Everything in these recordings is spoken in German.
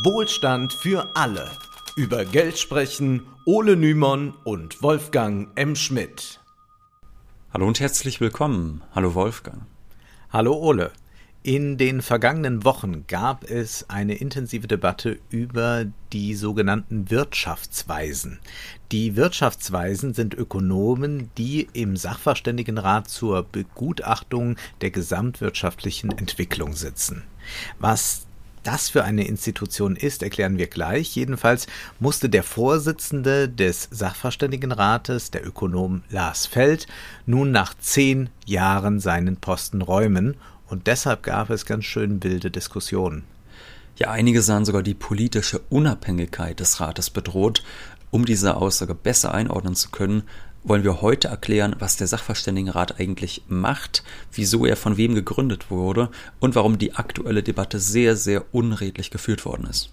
Wohlstand für alle. Über Geld sprechen Ole Nymon und Wolfgang M. Schmidt. Hallo und herzlich willkommen. Hallo Wolfgang. Hallo Ole. In den vergangenen Wochen gab es eine intensive Debatte über die sogenannten Wirtschaftsweisen. Die Wirtschaftsweisen sind Ökonomen, die im Sachverständigenrat zur Begutachtung der gesamtwirtschaftlichen Entwicklung sitzen. Was das für eine Institution ist, erklären wir gleich. Jedenfalls musste der Vorsitzende des Sachverständigenrates, der Ökonom Lars Feld, nun nach zehn Jahren seinen Posten räumen und deshalb gab es ganz schön wilde Diskussionen. Ja, einige sahen sogar die politische Unabhängigkeit des Rates bedroht. Um diese Aussage besser einordnen zu können, wollen wir heute erklären, was der Sachverständigenrat eigentlich macht, wieso er von wem gegründet wurde und warum die aktuelle Debatte sehr, sehr unredlich geführt worden ist.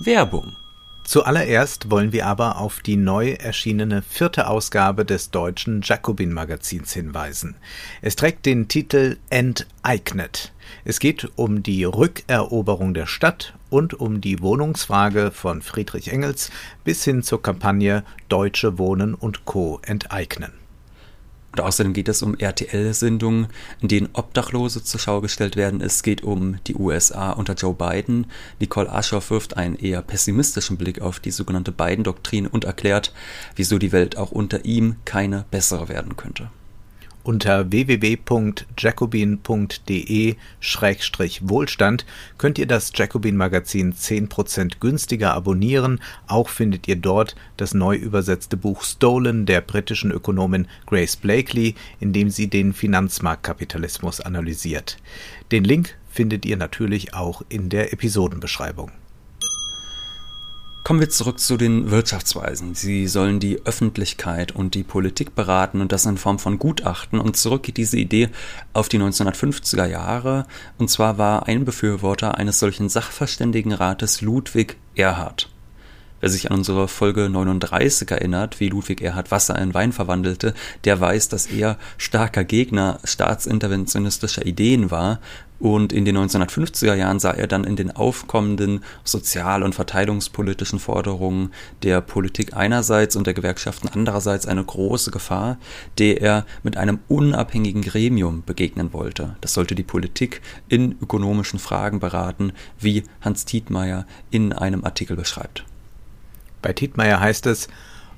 Werbung. Zuallererst wollen wir aber auf die neu erschienene vierte Ausgabe des deutschen Jacobin Magazins hinweisen. Es trägt den Titel Enteignet. Es geht um die Rückeroberung der Stadt und um die Wohnungsfrage von Friedrich Engels bis hin zur Kampagne Deutsche Wohnen und Co. enteignen. Und außerdem geht es um RTL-Sendungen, in denen Obdachlose zur Schau gestellt werden. Es geht um die USA unter Joe Biden. Nicole Aschoff wirft einen eher pessimistischen Blick auf die sogenannte Biden-Doktrin und erklärt, wieso die Welt auch unter ihm keine bessere werden könnte. Unter www.jacobin.de-wohlstand könnt ihr das Jacobin Magazin 10% günstiger abonnieren. Auch findet ihr dort das neu übersetzte Buch Stolen der britischen Ökonomin Grace Blakely, in dem sie den Finanzmarktkapitalismus analysiert. Den Link findet ihr natürlich auch in der Episodenbeschreibung. Kommen wir zurück zu den Wirtschaftsweisen. Sie sollen die Öffentlichkeit und die Politik beraten und das in Form von Gutachten. Und zurück geht diese Idee auf die 1950er Jahre. Und zwar war ein Befürworter eines solchen Sachverständigenrates Ludwig Erhard. Wer sich an unsere Folge 39 erinnert, wie Ludwig Erhard Wasser in Wein verwandelte, der weiß, dass er starker Gegner staatsinterventionistischer Ideen war und in den 1950er Jahren sah er dann in den aufkommenden sozial- und verteilungspolitischen Forderungen der Politik einerseits und der Gewerkschaften andererseits eine große Gefahr, der er mit einem unabhängigen Gremium begegnen wollte. Das sollte die Politik in ökonomischen Fragen beraten, wie Hans Tietmeyer in einem Artikel beschreibt. Bei Tietmeyer heißt es,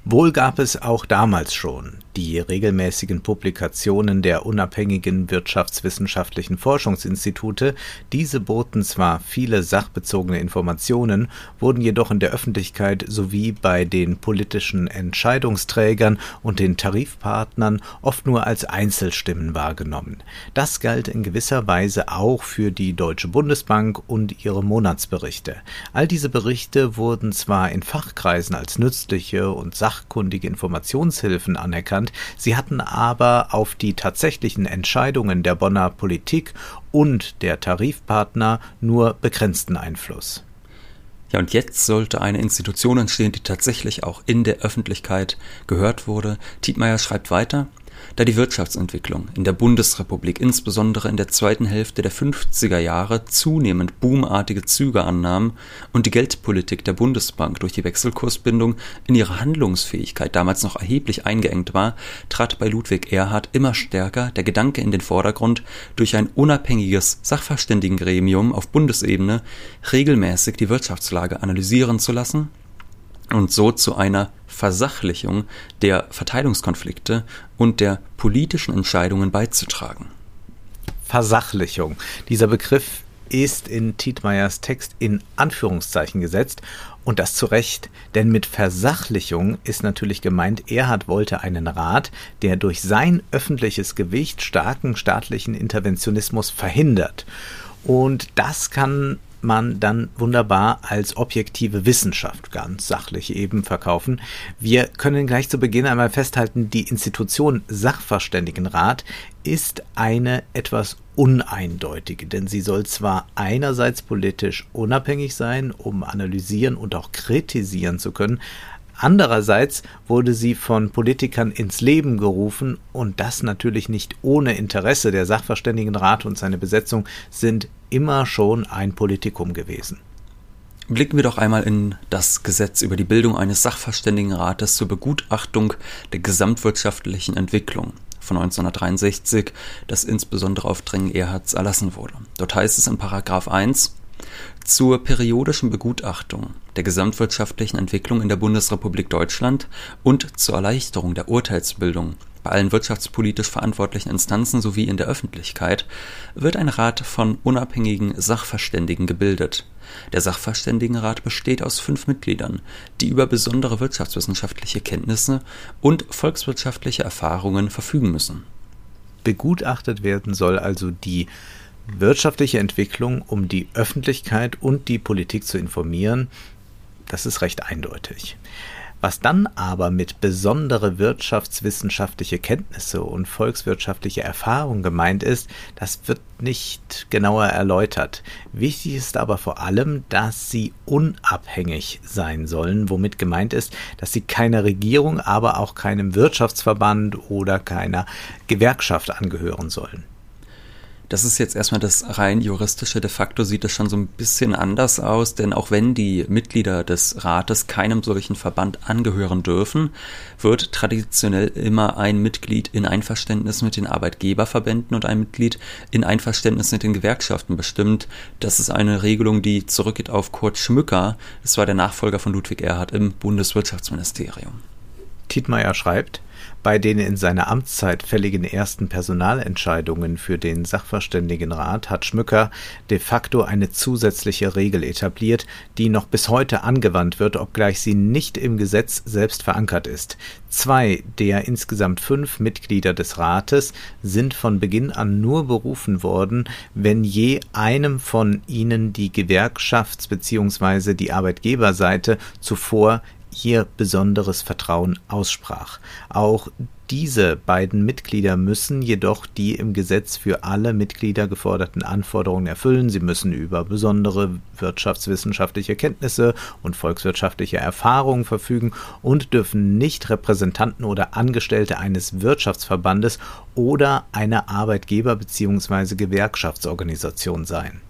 Wohl gab es auch damals schon die regelmäßigen Publikationen der unabhängigen wirtschaftswissenschaftlichen Forschungsinstitute. Diese boten zwar viele sachbezogene Informationen, wurden jedoch in der Öffentlichkeit sowie bei den politischen Entscheidungsträgern und den Tarifpartnern oft nur als Einzelstimmen wahrgenommen. Das galt in gewisser Weise auch für die Deutsche Bundesbank und ihre Monatsberichte. All diese Berichte wurden zwar in Fachkreisen als nützliche und sach sachkundige Informationshilfen anerkannt, sie hatten aber auf die tatsächlichen Entscheidungen der Bonner Politik und der Tarifpartner nur begrenzten Einfluss. Ja, und jetzt sollte eine Institution entstehen, die tatsächlich auch in der Öffentlichkeit gehört wurde. Tietmeyer schreibt weiter, da die Wirtschaftsentwicklung in der Bundesrepublik insbesondere in der zweiten Hälfte der 50er Jahre zunehmend boomartige Züge annahm und die Geldpolitik der Bundesbank durch die Wechselkursbindung in ihrer Handlungsfähigkeit damals noch erheblich eingeengt war, trat bei Ludwig Erhard immer stärker der Gedanke in den Vordergrund, durch ein unabhängiges Sachverständigengremium auf Bundesebene regelmäßig die Wirtschaftslage analysieren zu lassen und so zu einer Versachlichung der Verteilungskonflikte und der politischen Entscheidungen beizutragen. Versachlichung. Dieser Begriff ist in Tietmeyers Text in Anführungszeichen gesetzt und das zu Recht, denn mit Versachlichung ist natürlich gemeint, Erhard wollte einen Rat, der durch sein öffentliches Gewicht starken staatlichen Interventionismus verhindert. Und das kann man dann wunderbar als objektive Wissenschaft ganz sachlich eben verkaufen. Wir können gleich zu Beginn einmal festhalten, die Institution Sachverständigenrat ist eine etwas uneindeutige, denn sie soll zwar einerseits politisch unabhängig sein, um analysieren und auch kritisieren zu können, Andererseits wurde sie von Politikern ins Leben gerufen und das natürlich nicht ohne Interesse. Der Sachverständigenrat und seine Besetzung sind immer schon ein Politikum gewesen. Blicken wir doch einmal in das Gesetz über die Bildung eines Sachverständigenrates zur Begutachtung der gesamtwirtschaftlichen Entwicklung von 1963, das insbesondere auf Drängen Erhards erlassen wurde. Dort heißt es in Paragraph 1 zur periodischen Begutachtung der gesamtwirtschaftlichen Entwicklung in der Bundesrepublik Deutschland und zur Erleichterung der Urteilsbildung bei allen wirtschaftspolitisch verantwortlichen Instanzen sowie in der Öffentlichkeit wird ein Rat von unabhängigen Sachverständigen gebildet. Der Sachverständigenrat besteht aus fünf Mitgliedern, die über besondere wirtschaftswissenschaftliche Kenntnisse und volkswirtschaftliche Erfahrungen verfügen müssen. Begutachtet werden soll also die wirtschaftliche Entwicklung, um die Öffentlichkeit und die Politik zu informieren. Das ist recht eindeutig. Was dann aber mit besondere wirtschaftswissenschaftliche Kenntnisse und volkswirtschaftliche Erfahrung gemeint ist, das wird nicht genauer erläutert. Wichtig ist aber vor allem, dass sie unabhängig sein sollen, womit gemeint ist, dass sie keiner Regierung, aber auch keinem Wirtschaftsverband oder keiner Gewerkschaft angehören sollen. Das ist jetzt erstmal das rein juristische. De facto sieht es schon so ein bisschen anders aus, denn auch wenn die Mitglieder des Rates keinem solchen Verband angehören dürfen, wird traditionell immer ein Mitglied in Einverständnis mit den Arbeitgeberverbänden und ein Mitglied in Einverständnis mit den Gewerkschaften bestimmt. Das ist eine Regelung, die zurückgeht auf Kurt Schmücker. Das war der Nachfolger von Ludwig Erhard im Bundeswirtschaftsministerium. Tietmeyer schreibt, bei den in seiner Amtszeit fälligen ersten Personalentscheidungen für den Sachverständigenrat hat Schmücker de facto eine zusätzliche Regel etabliert, die noch bis heute angewandt wird, obgleich sie nicht im Gesetz selbst verankert ist. Zwei der insgesamt fünf Mitglieder des Rates sind von Beginn an nur berufen worden, wenn je einem von ihnen die Gewerkschafts- bzw. die Arbeitgeberseite zuvor ihr besonderes Vertrauen aussprach. Auch diese beiden Mitglieder müssen jedoch die im Gesetz für alle Mitglieder geforderten Anforderungen erfüllen. Sie müssen über besondere wirtschaftswissenschaftliche Kenntnisse und volkswirtschaftliche Erfahrungen verfügen und dürfen nicht Repräsentanten oder Angestellte eines Wirtschaftsverbandes oder einer Arbeitgeber- bzw. Gewerkschaftsorganisation sein.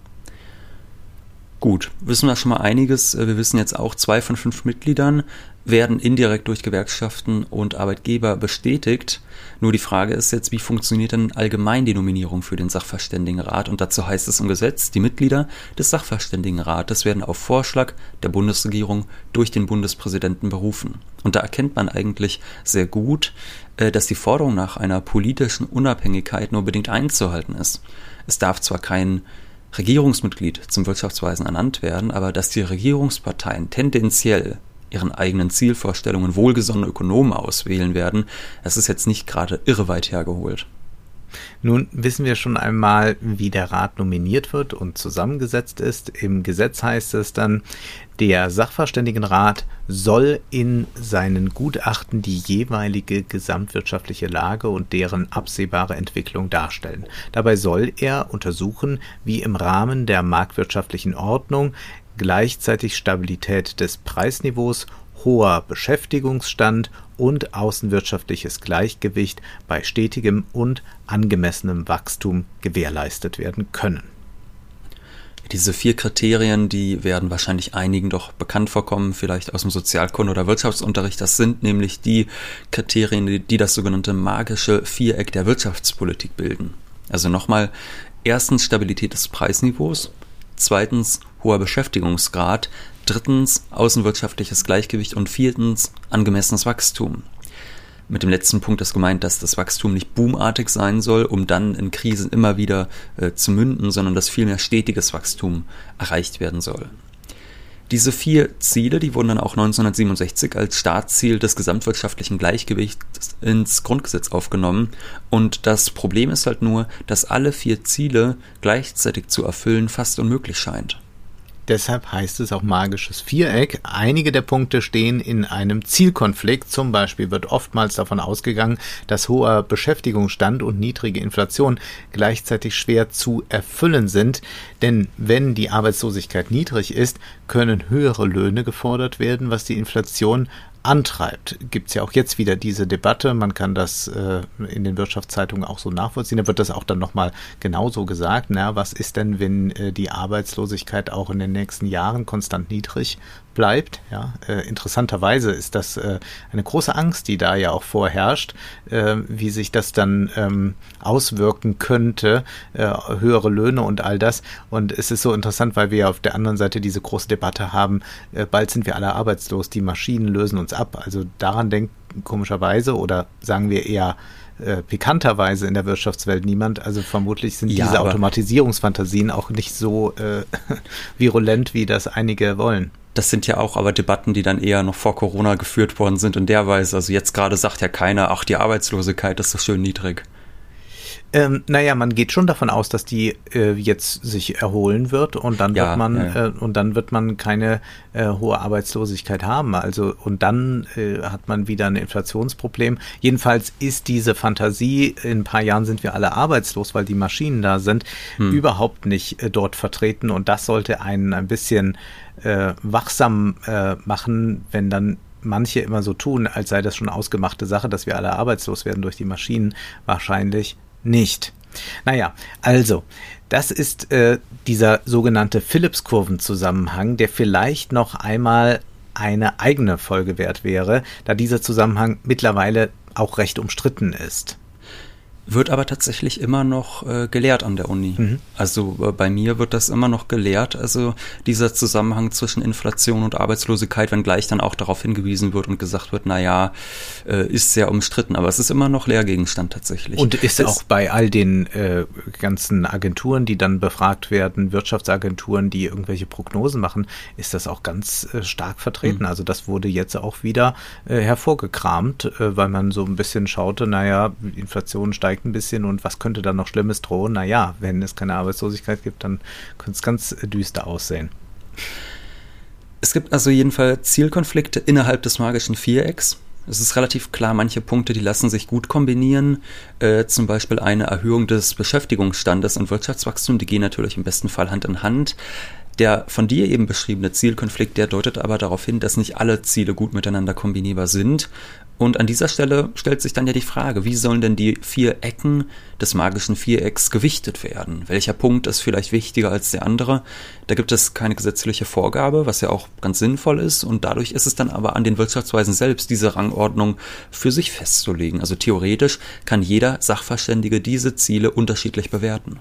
Gut, wissen wir schon mal einiges. Äh, wir wissen jetzt auch, zwei von fünf Mitgliedern werden indirekt durch Gewerkschaften und Arbeitgeber bestätigt. Nur die Frage ist jetzt, wie funktioniert denn allgemein die Nominierung für den Sachverständigenrat? Und dazu heißt es im Gesetz, die Mitglieder des Sachverständigenrates werden auf Vorschlag der Bundesregierung durch den Bundespräsidenten berufen. Und da erkennt man eigentlich sehr gut, äh, dass die Forderung nach einer politischen Unabhängigkeit nur bedingt einzuhalten ist. Es darf zwar kein Regierungsmitglied zum Wirtschaftsweisen ernannt werden, aber dass die Regierungsparteien tendenziell ihren eigenen Zielvorstellungen wohlgesonnene Ökonomen auswählen werden, das ist jetzt nicht gerade irre weit hergeholt. Nun wissen wir schon einmal, wie der Rat nominiert wird und zusammengesetzt ist. Im Gesetz heißt es dann, der Sachverständigenrat soll in seinen Gutachten die jeweilige gesamtwirtschaftliche Lage und deren absehbare Entwicklung darstellen. Dabei soll er untersuchen, wie im Rahmen der marktwirtschaftlichen Ordnung gleichzeitig Stabilität des Preisniveaus hoher Beschäftigungsstand und außenwirtschaftliches Gleichgewicht bei stetigem und angemessenem Wachstum gewährleistet werden können. Diese vier Kriterien, die werden wahrscheinlich einigen doch bekannt vorkommen, vielleicht aus dem Sozialkunde- oder Wirtschaftsunterricht. Das sind nämlich die Kriterien, die, das sogenannte magische Viereck der Wirtschaftspolitik bilden. Also nochmal, erstens Stabilität des Preisniveaus, zweitens hoher Beschäftigungsgrad, drittens außenwirtschaftliches Gleichgewicht und viertens angemessenes Wachstum. Mit dem letzten Punkt ist gemeint, dass das Wachstum nicht boomartig sein soll, um dann in Krisen immer wieder äh, zu münden, sondern dass vielmehr stetiges Wachstum erreicht werden soll. Diese vier Ziele, die wurden dann auch 1967 als Startziel des gesamtwirtschaftlichen Gleichgewichts ins Grundgesetz aufgenommen. Und das Problem ist halt nur, dass alle vier Ziele gleichzeitig zu erfüllen fast unmöglich scheint. Deshalb heißt es auch magisches Viereck. Einige der Punkte stehen in einem Zielkonflikt. Zum Beispiel wird oftmals davon ausgegangen, dass hoher Beschäftigungsstand und niedrige Inflation gleichzeitig schwer zu erfüllen sind. Denn wenn die Arbeitslosigkeit niedrig ist, können höhere Löhne gefordert werden, was die Inflation antreibt. Gibt es ja auch jetzt wieder diese Debatte. Man kann das äh, in den Wirtschaftszeitungen auch so nachvollziehen. Da wird das auch dann nochmal genauso gesagt. Na, was ist denn, wenn äh, die Arbeitslosigkeit auch in den nächsten Jahren konstant niedrig bleibt. Ja, äh, interessanterweise ist das äh, eine große Angst, die da ja auch vorherrscht, äh, wie sich das dann ähm, auswirken könnte, äh, höhere Löhne und all das. Und es ist so interessant, weil wir ja auf der anderen Seite diese große Debatte haben, äh, bald sind wir alle arbeitslos, die Maschinen lösen uns ab. Also daran denkt komischerweise oder sagen wir eher äh, pikanterweise in der Wirtschaftswelt niemand. Also vermutlich sind ja, diese Automatisierungsfantasien auch nicht so äh, virulent, wie das einige wollen. Das sind ja auch aber Debatten, die dann eher noch vor Corona geführt worden sind in der Weise. Also jetzt gerade sagt ja keiner, ach, die Arbeitslosigkeit ist so schön niedrig. Ähm, naja, man geht schon davon aus, dass die äh, jetzt sich erholen wird und dann ja, wird man ja. äh, und dann wird man keine äh, hohe Arbeitslosigkeit haben. Also und dann äh, hat man wieder ein Inflationsproblem. Jedenfalls ist diese Fantasie, in ein paar Jahren sind wir alle arbeitslos, weil die Maschinen da sind, hm. überhaupt nicht äh, dort vertreten und das sollte einen ein bisschen äh, wachsam machen, wenn dann manche immer so tun, als sei das schon ausgemachte Sache, dass wir alle arbeitslos werden durch die Maschinen. Wahrscheinlich nicht. Naja, also, das ist äh, dieser sogenannte Phillips-Kurven-Zusammenhang, der vielleicht noch einmal eine eigene Folge wert wäre, da dieser Zusammenhang mittlerweile auch recht umstritten ist wird aber tatsächlich immer noch äh, gelehrt an der Uni. Mhm. Also äh, bei mir wird das immer noch gelehrt, also dieser Zusammenhang zwischen Inflation und Arbeitslosigkeit, wenngleich dann auch darauf hingewiesen wird und gesagt wird, na ja, äh, ist sehr umstritten, aber es ist immer noch Lehrgegenstand tatsächlich. Und ist es auch bei all den äh, ganzen Agenturen, die dann befragt werden, Wirtschaftsagenturen, die irgendwelche Prognosen machen, ist das auch ganz äh, stark vertreten. Mhm. Also das wurde jetzt auch wieder äh, hervorgekramt, äh, weil man so ein bisschen schaute, naja, Inflation steigt steigt ein bisschen und was könnte dann noch Schlimmes drohen? Naja, wenn es keine Arbeitslosigkeit gibt, dann könnte es ganz düster aussehen. Es gibt also jedenfalls Zielkonflikte innerhalb des magischen Vierecks. Es ist relativ klar, manche Punkte, die lassen sich gut kombinieren. Äh, zum Beispiel eine Erhöhung des Beschäftigungsstandes und Wirtschaftswachstum, die gehen natürlich im besten Fall Hand in Hand. Der von dir eben beschriebene Zielkonflikt, der deutet aber darauf hin, dass nicht alle Ziele gut miteinander kombinierbar sind und an dieser Stelle stellt sich dann ja die Frage, wie sollen denn die vier Ecken des magischen Vierecks gewichtet werden? Welcher Punkt ist vielleicht wichtiger als der andere? Da gibt es keine gesetzliche Vorgabe, was ja auch ganz sinnvoll ist. Und dadurch ist es dann aber an den Wirtschaftsweisen selbst, diese Rangordnung für sich festzulegen. Also theoretisch kann jeder Sachverständige diese Ziele unterschiedlich bewerten.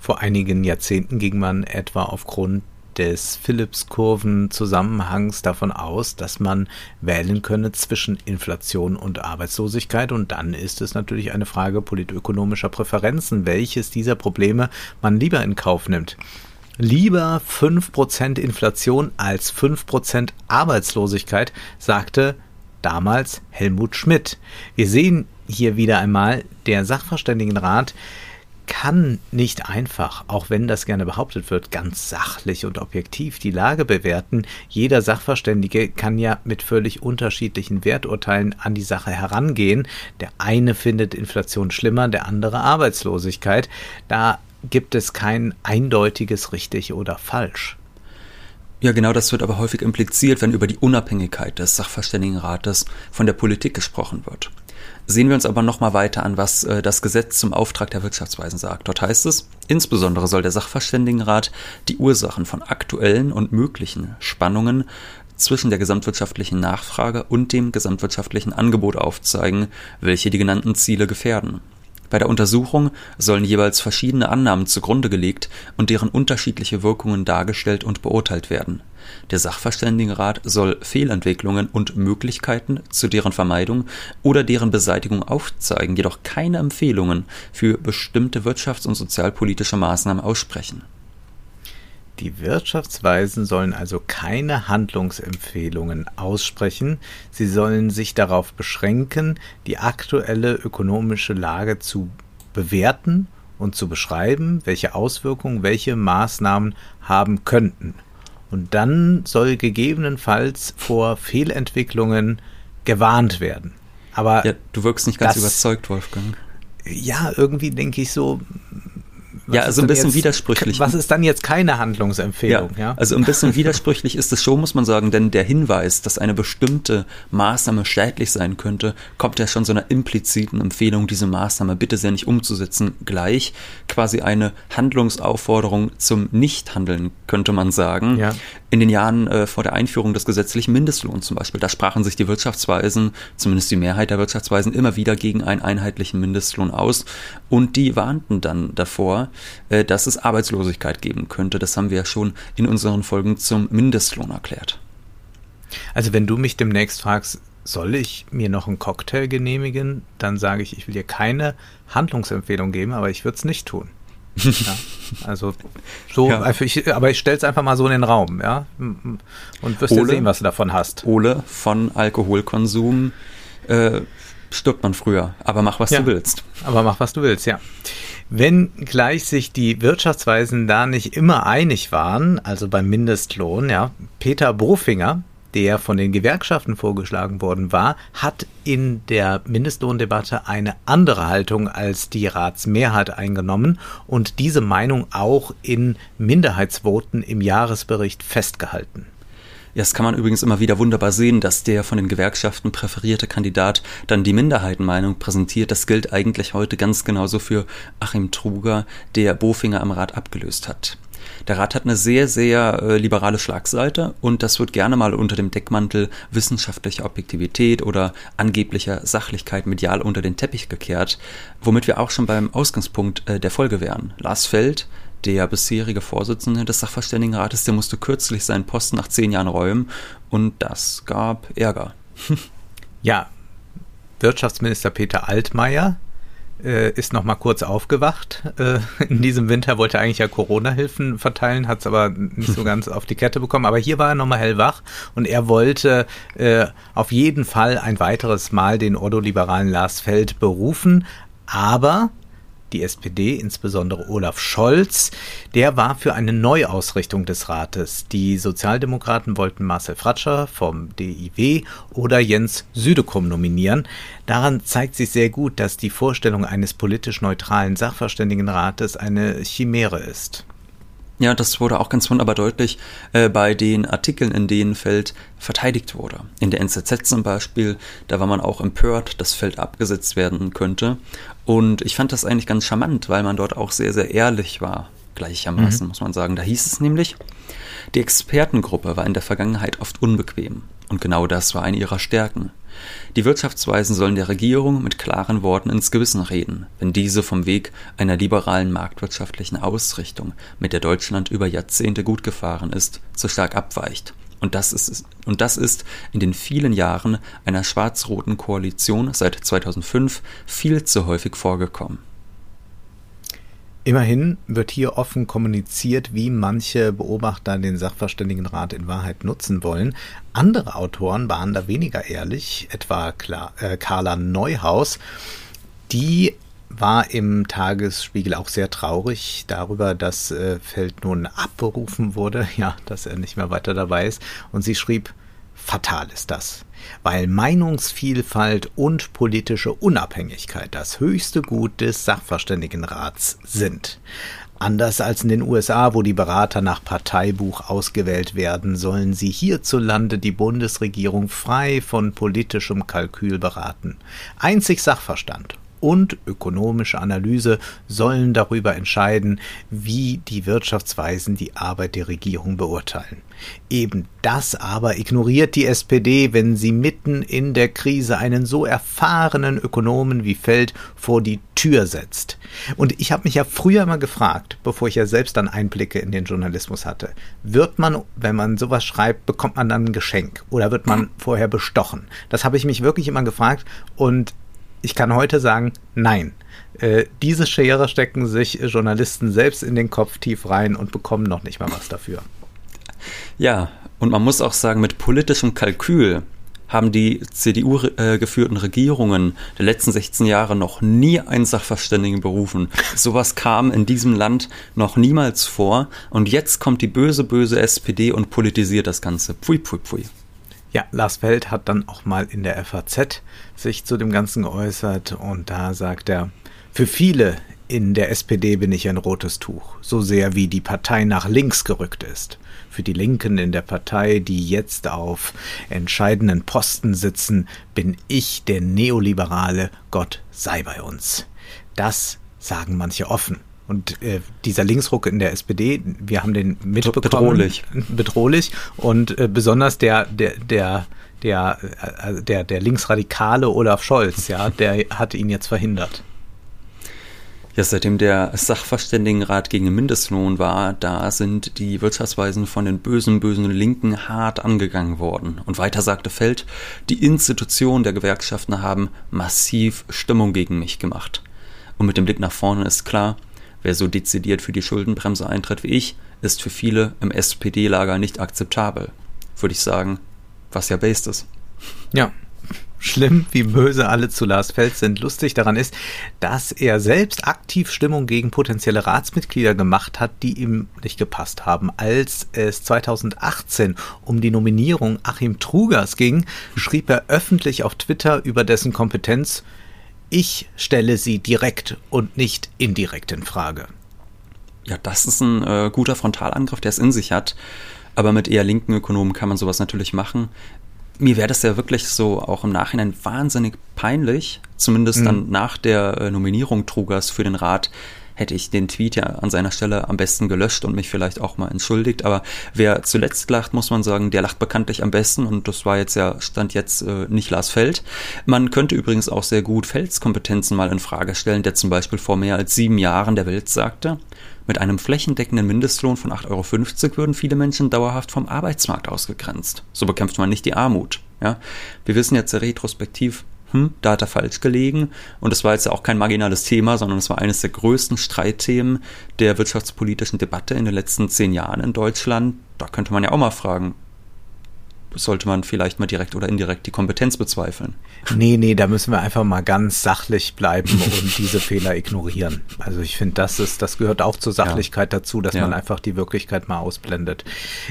Vor einigen Jahrzehnten ging man etwa aufgrund des Phillips-Kurven-Zusammenhangs davon aus, dass man wählen könne zwischen Inflation und Arbeitslosigkeit. Und dann ist es natürlich eine Frage politökonomischer Präferenzen, welches dieser Probleme man lieber in Kauf nimmt. Lieber 5% Inflation als 5% Arbeitslosigkeit, sagte damals Helmut Schmidt. Wir sehen hier wieder einmal, der Sachverständigenrat kann nicht einfach, auch wenn das gerne behauptet wird, ganz sachlich und objektiv die Lage bewerten. Jeder Sachverständige kann ja mit völlig unterschiedlichen Werturteilen an die Sache herangehen. Der eine findet Inflation schlimmer, der andere Arbeitslosigkeit. Da gibt es kein eindeutiges richtig oder falsch. Ja, genau das wird aber häufig impliziert, wenn über die Unabhängigkeit des Sachverständigenrates von der Politik gesprochen wird. Sehen wir uns aber nochmal weiter an, was äh, das Gesetz zum Auftrag der Wirtschaftsweisen sagt. Dort heißt es, insbesondere soll der Sachverständigenrat die Ursachen von aktuellen und möglichen Spannungen zwischen der gesamtwirtschaftlichen Nachfrage und dem gesamtwirtschaftlichen Angebot aufzeigen, welche die genannten Ziele gefährden. Bei der Untersuchung sollen jeweils verschiedene Annahmen zugrunde gelegt und deren unterschiedliche Wirkungen dargestellt und beurteilt werden. Der Sachverständigenrat soll Fehlentwicklungen und Möglichkeiten zu deren Vermeidung oder deren Beseitigung aufzeigen, jedoch keine Empfehlungen für bestimmte wirtschafts- und sozialpolitische Maßnahmen aussprechen die Wirtschaftsweisen sollen also keine Handlungsempfehlungen aussprechen, sie sollen sich darauf beschränken, die aktuelle ökonomische Lage zu bewerten und zu beschreiben, welche Auswirkungen welche Maßnahmen haben könnten. Und dann soll gegebenenfalls vor Fehlentwicklungen gewarnt werden. Aber ja, du wirkst nicht ganz das, überzeugt, Wolfgang. Ja, irgendwie denke ich so, Was ja, also ein bisschen jetzt, widersprüchlich. Was ist dann jetzt keine Handlungsempfehlung? Ja, ja, also ein bisschen widersprüchlich ist es schon, muss man sagen, denn der Hinweis, dass eine bestimmte Maßnahme schädlich sein könnte, kommt ja schon so einer impliziten Empfehlung, diese Maßnahme bitte sehr nicht umzusetzen, gleich quasi eine Handlungsaufforderung zum Nichthandeln, könnte man sagen. Ja. In den Jahren äh, vor der Einführung des gesetzlichen Mindestlohns zum Beispiel, da sprachen sich die Wirtschaftsweisen, zumindest die Mehrheit der Wirtschaftsweisen, immer wieder gegen einen einheitlichen Mindestlohn aus und die warnten dann davor, äh, dass es Arbeitslosigkeit geben könnte. Das haben wir ja schon in unseren Folgen zum Mindestlohn erklärt. Also wenn du mich demnächst fragst, soll ich mir noch einen Cocktail genehmigen, dann sage ich, ich will dir keine Handlungsempfehlung geben, aber ich würde es nicht tun. ja, also so, ja. Also ich, aber ich stelle es einfach mal so in den Raum, ja, und wirst Ole, sehen, was du davon hast. Ole von Alkoholkonsum äh, stirbt man früher, aber mach was ja, du willst. Aber mach was du willst, ja. Wenn gleich sich die Wirtschaftsweisen da nicht immer einig waren, also beim Mindestlohn, ja, Peter Bofinger, der von den Gewerkschaften vorgeschlagen worden war, hat in der Mindestlohndebatte eine andere Haltung als die Ratsmehrheit eingenommen und diese Meinung auch in Minderheitsvoten im Jahresbericht festgehalten. Das kann man übrigens immer wieder wunderbar sehen, dass der von den Gewerkschaften präferierte Kandidat dann die Minderheitenmeinung präsentiert. Das gilt eigentlich heute ganz genauso für Achim Truger, der Bofinger am Rat abgelöst hat. Der Rat hat eine sehr, sehr äh, liberale Schlagseite und das wird gerne mal unter dem Deckmantel wissenschaftlicher Objektivität oder angeblicher Sachlichkeit medial unter den Teppich gekehrt, womit wir auch schon beim Ausgangspunkt äh, der Folge wären. Lars Feld, der bisherige Vorsitzende des Sachverständigenrates, der musste kürzlich seinen Posten nach zehn Jahren räumen und das gab Ärger. ja, Wirtschaftsminister Peter Altmaier äh, ist noch mal kurz aufgewacht. Äh, in diesem Winter wollte er eigentlich ja Corona-Hilfen verteilen, hat es aber nicht so ganz auf die Kette bekommen. Aber hier war er noch mal hellwach und er wollte äh, auf jeden Fall ein weiteres Mal den ordoliberalen Lars Feld berufen. Aber die SPD, insbesondere Olaf Scholz, der war für eine Neuausrichtung des Rates. Die Sozialdemokraten wollten Marcel Fratscher vom DIW oder Jens Südekum nominieren. Daran zeigt sich sehr gut, dass die Vorstellung eines politisch neutralen Sachverständigenrates eine Chimäre ist. Ja, das wurde auch ganz wunderbar deutlich äh, bei den Artikeln, in denen Feld verteidigt wurde. In der NZZ zum Beispiel, da war man auch empört, dass Feld abgesetzt werden könnte. Und ich fand das eigentlich ganz charmant, weil man dort auch sehr, sehr ehrlich war, gleichermaßen, mhm. muss man sagen. Da hieß es nämlich, die Expertengruppe war in der Vergangenheit oft unbequem. Und genau das war eine ihrer Stärken. Die Wirtschaftsweisen sollen der Regierung mit klaren Worten ins Gewissen reden, wenn diese vom Weg einer liberalen marktwirtschaftlichen Ausrichtung, mit der Deutschland über Jahrzehnte gut gefahren ist, zu stark abweicht. Und das ist, und das ist in den vielen Jahren einer schwarz-roten Koalition seit 2005 viel zu häufig vorgekommen. Immerhin wird hier offen kommuniziert, wie manche Beobachter den Sachverständigenrat in Wahrheit nutzen wollen. Andere Autoren waren da weniger ehrlich, etwa äh, Carla Neuhaus. Die war im Tagesspiegel auch sehr traurig darüber, dass äh, Feld nun abberufen wurde, ja, dass er nicht mehr weiter dabei ist. Und sie schrieb, fatal ist das weil Meinungsvielfalt und politische Unabhängigkeit das höchste Gut des Sachverständigenrats sind. Anders als in den USA, wo die Berater nach Parteibuch ausgewählt werden, sollen sie hierzulande die Bundesregierung frei von politischem Kalkül beraten. Einzig Sachverstand und ökonomische Analyse sollen darüber entscheiden, wie die Wirtschaftsweisen die Arbeit der Regierung beurteilen. Eben das aber ignoriert die SPD, wenn sie mitten in der Krise einen so erfahrenen Ökonomen wie Feld vor die Tür setzt. Und ich habe mich ja früher mal gefragt, bevor ich ja selbst dann Einblicke in den Journalismus hatte, wird man, wenn man sowas schreibt, bekommt man dann ein Geschenk oder wird man vorher bestochen? Das habe ich mich wirklich immer gefragt und ich kann heute sagen, nein. Äh, diese Schere stecken sich Journalisten selbst in den Kopf tief rein und bekommen noch nicht mal was dafür. Ja, und man muss auch sagen, mit politischem Kalkül haben die CDU-geführten äh, Regierungen der letzten 16 Jahre noch nie einen Sachverständigen berufen. Sowas kam in diesem Land noch niemals vor. Und jetzt kommt die böse, böse SPD und politisiert das Ganze. Pfui, pfui, pfui. Ja, Lars Feld hat dann auch mal in der FAZ sich zu dem Ganzen geäußert und da sagt er, für viele In der SPD bin ich ein rotes Tuch, so sehr wie die Partei nach links gerückt ist. Für die Linken in der Partei, die jetzt auf entscheidenden Posten sitzen, bin ich der Neoliberale, Gott sei bei uns. Das sagen manche offen. Und äh, dieser Linksruck in der SPD, wir haben den mitbekommen. Bedrohlich. Bedrohlich. Und äh, besonders der, der, der, der, äh, der, der linksradikale Olaf Scholz, ja, der hat ihn jetzt verhindert. Ja, seitdem der Sachverständigenrat gegen den Mindestlohn war, da sind die Wirtschaftsweisen von den bösen, bösen Linken hart angegangen worden. Und weiter sagte Feld, die Institutionen der Gewerkschaften haben massiv Stimmung gegen mich gemacht. Und mit dem Blick nach vorne ist klar, wer so dezidiert für die Schuldenbremse eintritt wie ich, ist für viele im SPD-Lager nicht akzeptabel. Würde ich sagen, was ja based ist. Ja, schlimm, wie böse alle zu Lars Fels sind. Lustig daran ist, dass er selbst aktiv Stimmung gegen potenzielle Ratsmitglieder gemacht hat, die ihm nicht gepasst haben. Als es 2018 um die Nominierung Achim Trugers ging, schrieb er öffentlich auf Twitter über dessen Kompetenz, ich stelle sie direkt und nicht indirekt in Frage. Ja, das ist ein äh, guter Frontalangriff, der es in sich hat. Aber mit eher linken Ökonomen kann man sowas natürlich machen mir wäre das ja wirklich so auch im Nachhinein wahnsinnig peinlich, zumindest mhm. dann nach der äh, Nominierung Trugers für den Rat, hätte ich den Tweet ja an seiner Stelle am besten gelöscht und mich vielleicht auch mal entschuldigt. Aber wer zuletzt lacht, muss man sagen, der lacht bekanntlich am besten und das war jetzt ja, stand jetzt äh, nicht Lars Feld. Man könnte übrigens auch sehr gut Felds Kompetenzen mal in Frage stellen, der zum Beispiel vor mehr als sieben Jahren der Welt sagte, mit einem flächendeckenden Mindestlohn von 8,50 Euro würden viele Menschen dauerhaft vom Arbeitsmarkt ausgegrenzt. So bekämpft man nicht die Armut. Ja? Wir wissen jetzt retrospektiv, hm, da hat er falsch gelegen. Und es war jetzt auch kein marginales Thema, sondern es war eines der größten Streitthemen der wirtschaftspolitischen Debatte in den letzten zehn Jahren in Deutschland. Da könnte man ja auch mal fragen, sollte man vielleicht mal direkt oder indirekt die Kompetenz bezweifeln. Nee, nee, da müssen wir einfach mal ganz sachlich bleiben und diese Fehler ignorieren. Also ich finde, das ist, das gehört auch zur Sachlichkeit ja. dazu, dass ja. man einfach die Wirklichkeit mal ausblendet.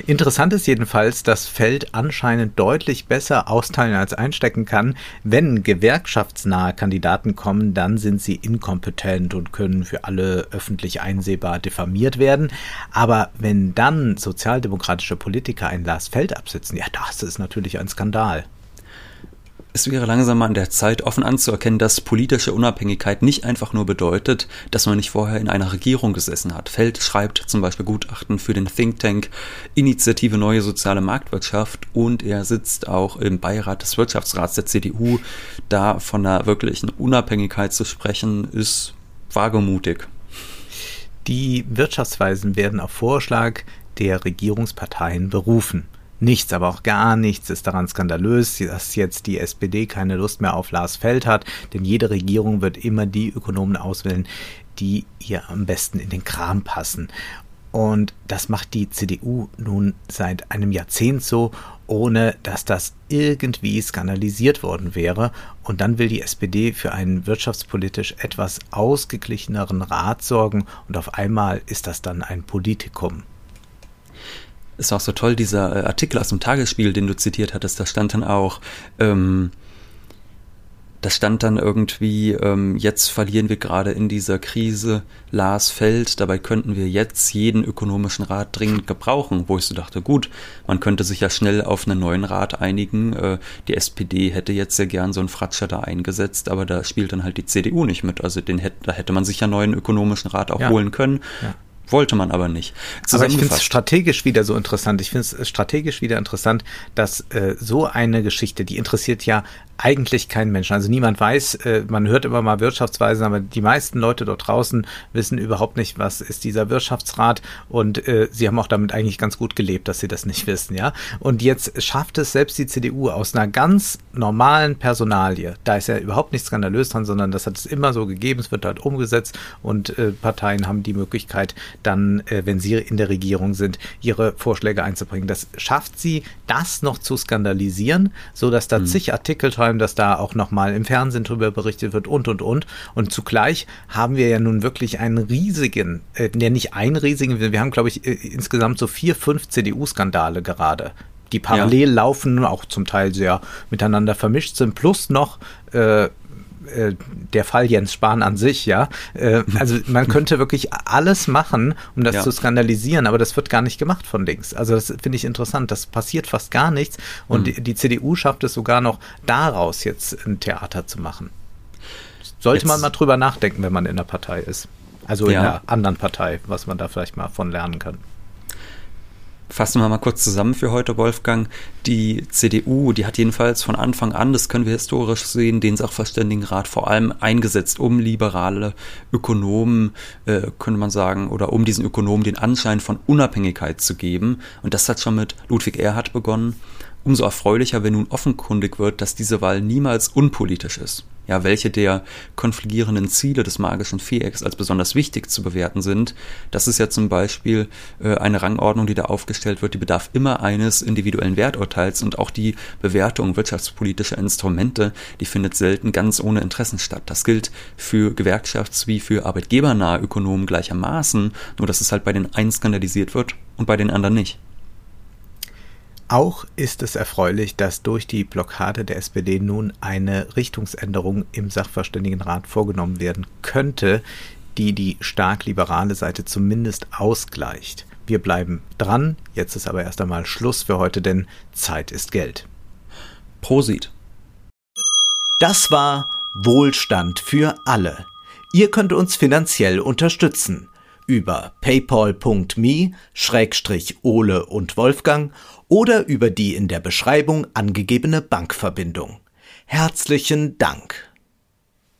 Interessant ist jedenfalls, dass Feld anscheinend deutlich besser austeilen als einstecken kann. Wenn gewerkschaftsnahe Kandidaten kommen, dann sind sie inkompetent und können für alle öffentlich einsehbar diffamiert werden. Aber wenn dann sozialdemokratische Politiker ein Lars Feld absitzen, ja, das das ist natürlich ein Skandal. Es wäre langsam an der Zeit, offen anzuerkennen, dass politische Unabhängigkeit nicht einfach nur bedeutet, dass man nicht vorher in einer Regierung gesessen hat. Feld schreibt zum Beispiel Gutachten für den Think Tank Initiative Neue Soziale Marktwirtschaft und er sitzt auch im Beirat des Wirtschaftsrats der CDU. Da von einer wirklichen Unabhängigkeit zu sprechen, ist wagemutig. Die Wirtschaftsweisen werden auf Vorschlag der Regierungsparteien berufen. Nichts, aber auch gar nichts ist daran skandalös, dass jetzt die SPD keine Lust mehr auf Lars Feld hat, denn jede Regierung wird immer die Ökonomen auswählen, die ihr am besten in den Kram passen. Und das macht die CDU nun seit einem Jahrzehnt so, ohne dass das irgendwie skandalisiert worden wäre. Und dann will die SPD für einen wirtschaftspolitisch etwas ausgeglicheneren Rat sorgen und auf einmal ist das dann ein Politikum ist auch so toll, dieser äh, Artikel aus dem Tagesspiel, den du zitiert hattest, da stand dann auch, ähm, da stand dann irgendwie, ähm, jetzt verlieren wir gerade in dieser Krise Lars Feld, dabei könnten wir jetzt jeden ökonomischen Rat dringend gebrauchen, wo ich so dachte, gut, man könnte sich ja schnell auf einen neuen Rat einigen. Äh, die SPD hätte jetzt sehr gern so einen Fratscher da eingesetzt, aber da spielt dann halt die CDU nicht mit. Also den hätte, da hätte man sich ja einen neuen ökonomischen Rat auch ja. holen können. Ja. Wollte man aber nicht. Aber ich finde es strategisch wieder so interessant. Ich finde es strategisch wieder interessant, dass äh, so eine Geschichte, die interessiert ja eigentlich keinen Menschen. Also niemand weiß, äh, man hört immer mal Wirtschaftsweisen, aber die meisten Leute dort draußen wissen überhaupt nicht, was ist dieser Wirtschaftsrat und äh, sie haben auch damit eigentlich ganz gut gelebt, dass sie das nicht wissen, ja. Und jetzt schafft es selbst die CDU aus einer ganz normalen Personalie, da ist ja überhaupt nichts skandalös dran, sondern das hat es immer so gegeben, es wird halt umgesetzt und äh, Parteien haben die Möglichkeit, dann, äh, wenn sie in der Regierung sind, ihre Vorschläge einzubringen. Das schafft sie, das noch zu skandalisieren, so dass da mhm. zig Artikel schreiben, dass da auch nochmal im Fernsehen drüber berichtet wird und und und. Und zugleich haben wir ja nun wirklich einen riesigen, äh, ja nicht einen riesigen, wir haben glaube ich äh, insgesamt so vier, fünf CDU-Skandale gerade die parallel ja. laufen, auch zum Teil sehr miteinander vermischt sind, plus noch äh, äh, der Fall Jens Spahn an sich, ja. Äh, also man könnte wirklich alles machen, um das ja. zu skandalisieren, aber das wird gar nicht gemacht von links. Also das finde ich interessant. Das passiert fast gar nichts und mhm. die, die, CDU schafft es sogar noch daraus jetzt ein Theater zu machen. Sollte jetzt. man mal drüber nachdenken, wenn man in der Partei ist. Also ja. in einer anderen Partei, was man da vielleicht mal von lernen kann. Fassen wir mal kurz zusammen für heute, Wolfgang. Die CDU, die hat jedenfalls von Anfang an, das können wir historisch sehen, den Sachverständigenrat vor allem eingesetzt, um liberale Ökonomen, äh, könnte man sagen, oder um diesen Ökonomen den Anschein von Unabhängigkeit zu geben. Und das hat schon mit Ludwig Erhard begonnen. Umso erfreulicher, wenn nun offenkundig wird, dass diese Wahl niemals unpolitisch ist ja, welche der konfligierenden Ziele des magischen Vierecks als besonders wichtig zu bewerten sind. Das ist ja zum Beispiel äh, eine Rangordnung, die da aufgestellt wird, die bedarf immer eines individuellen Werturteils und auch die Bewertung wirtschaftspolitischer Instrumente, die findet selten ganz ohne Interessen statt. Das gilt für gewerkschafts- wie für arbeitgebernahe Ökonomen gleichermaßen, nur dass es halt bei den einen skandalisiert wird und bei den anderen nicht. Auch ist es erfreulich, dass durch die Blockade der SPD nun eine Richtungsänderung im Sachverständigenrat vorgenommen werden könnte, die die stark liberale Seite zumindest ausgleicht. Wir bleiben dran. Jetzt ist aber erst einmal Schluss für heute, denn Zeit ist Geld. Prosit. Das war Wohlstand für alle. Ihr könnt uns finanziell unterstützen über paypal.me-ole und Wolfgang oder über die in der Beschreibung angegebene Bankverbindung. Herzlichen Dank.